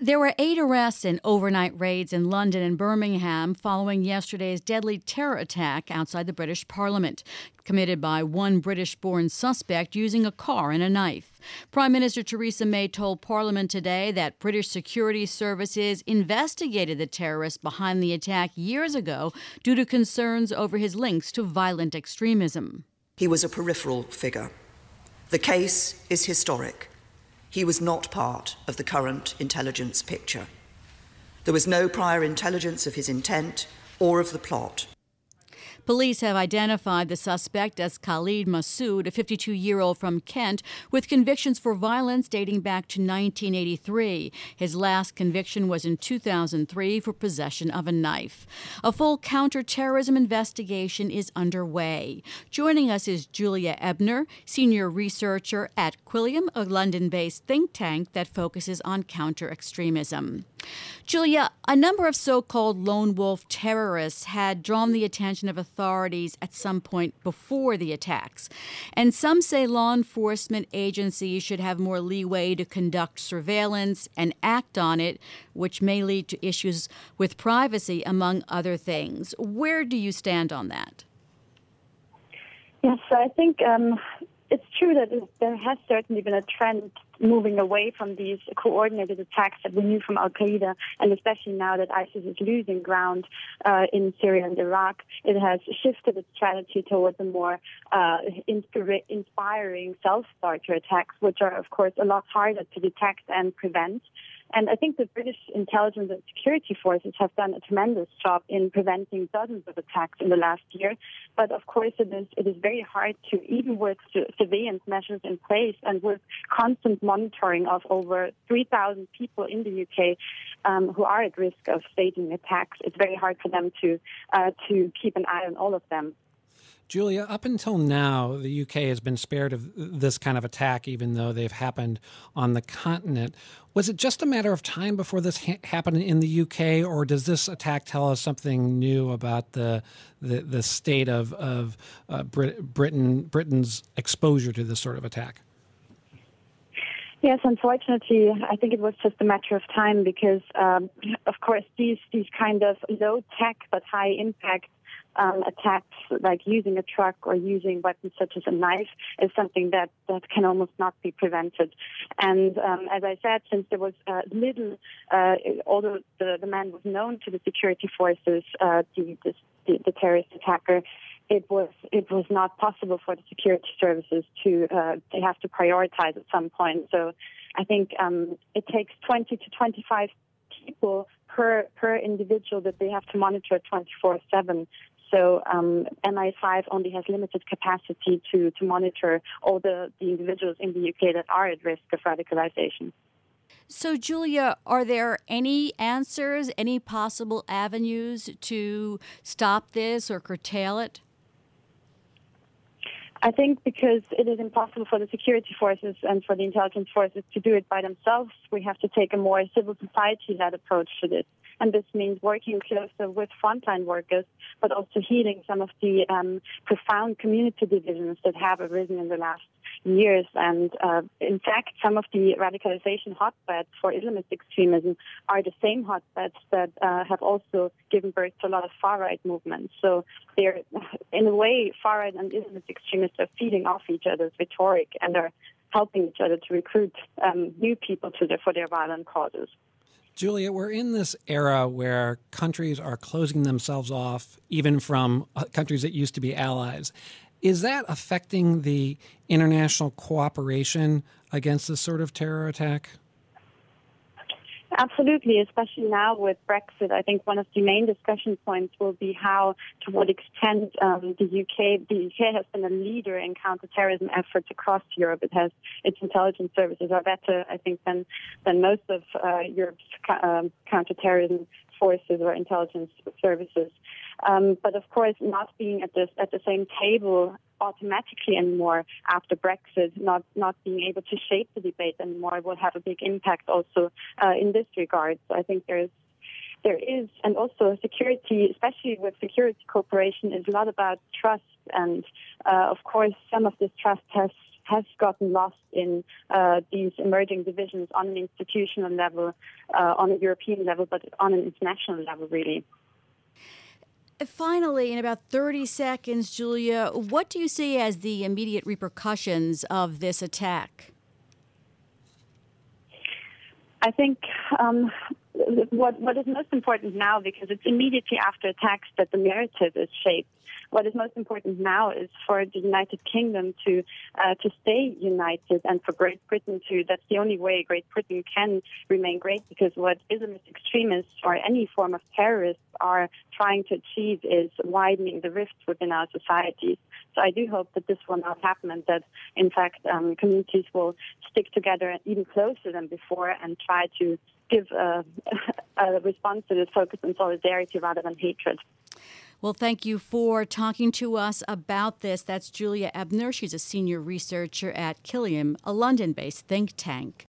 There were eight arrests in overnight raids in London and Birmingham following yesterday's deadly terror attack outside the British Parliament, committed by one British born suspect using a car and a knife. Prime Minister Theresa May told Parliament today that British security services investigated the terrorist behind the attack years ago due to concerns over his links to violent extremism. He was a peripheral figure. The case is historic. He was not part of the current intelligence picture. There was no prior intelligence of his intent or of the plot. Police have identified the suspect as Khalid Masood, a 52 year old from Kent, with convictions for violence dating back to 1983. His last conviction was in 2003 for possession of a knife. A full counterterrorism investigation is underway. Joining us is Julia Ebner, senior researcher at Quilliam, a London based think tank that focuses on counter extremism. Julia, a number of so called lone wolf terrorists had drawn the attention of authorities at some point before the attacks. And some say law enforcement agencies should have more leeway to conduct surveillance and act on it, which may lead to issues with privacy, among other things. Where do you stand on that? Yes, I think um, it's true that there has certainly been a trend moving away from these coordinated attacks that we knew from Al Qaeda, and especially now that ISIS is losing ground uh, in Syria and Iraq, it has shifted its strategy towards a more uh, inspira- inspiring self-starter attacks, which are, of course, a lot harder to detect and prevent. And I think the British intelligence and security forces have done a tremendous job in preventing dozens of attacks in the last year. But of course, it is, it is very hard to, even with surveillance measures in place and with constant monitoring of over 3,000 people in the UK um, who are at risk of staging attacks, it's very hard for them to, uh, to keep an eye on all of them. Julia, up until now, the UK has been spared of this kind of attack, even though they've happened on the continent. Was it just a matter of time before this ha- happened in the UK, or does this attack tell us something new about the the, the state of of uh, Brit- Britain Britain's exposure to this sort of attack? Yes, unfortunately, I think it was just a matter of time because, um, of course, these these kind of low tech but high impact um, attacks, like using a truck or using weapons such as a knife, is something that, that can almost not be prevented. And um, as I said, since there was uh, little, uh, although the, the man was known to the security forces, uh, the, the, the terrorist attacker, it was it was not possible for the security services to uh, they have to prioritize at some point. So I think um, it takes 20 to 25 people per per individual that they have to monitor 24 seven. So um, MI5 only has limited capacity to, to monitor all the, the individuals in the UK that are at risk of radicalization. So, Julia, are there any answers, any possible avenues to stop this or curtail it? I think because it is impossible for the security forces and for the intelligence forces to do it by themselves, we have to take a more civil society-led approach to this. And this means working closer with frontline workers, but also healing some of the um, profound community divisions that have arisen in the last years. And uh, in fact, some of the radicalization hotbeds for Islamist extremism are the same hotbeds that uh, have also given birth to a lot of far right movements. So they're, in a way, far right and Islamist extremists are feeding off each other's rhetoric and are helping each other to recruit um, new people to for their violent causes. Julia, we're in this era where countries are closing themselves off, even from uh, countries that used to be allies. Is that affecting the international cooperation against this sort of terror attack? Absolutely, especially now with Brexit. I think one of the main discussion points will be how, to what extent um, the UK, the UK has been a leader in counterterrorism efforts across Europe. It has its intelligence services are better, I think, than than most of uh, Europe's um, counterterrorism forces or intelligence services. Um, but of course, not being at this at the same table automatically anymore after Brexit, not not being able to shape the debate anymore will have a big impact also uh, in this regard. So I think there's there is, and also security, especially with security cooperation, is a lot about trust. And uh, of course, some of this trust has has gotten lost in uh, these emerging divisions on an institutional level, uh, on a European level, but on an international level, really. Finally, in about 30 seconds, Julia, what do you see as the immediate repercussions of this attack? I think um, what what is most important now, because it's immediately after attacks that the narrative is shaped. What is most important now is for the United Kingdom to uh, to stay united, and for Great Britain to. That's the only way Great Britain can remain great, because what Islamist extremists or any form of terrorists are trying to achieve is widening the rifts within our societies. So I do hope that this will not happen, and that in fact um, communities will stick together even closer than before and try to give uh, a, a response that is focused on solidarity rather than hatred. Well, thank you for talking to us about this. That's Julia Ebner. She's a senior researcher at Quilliam, a London based think tank.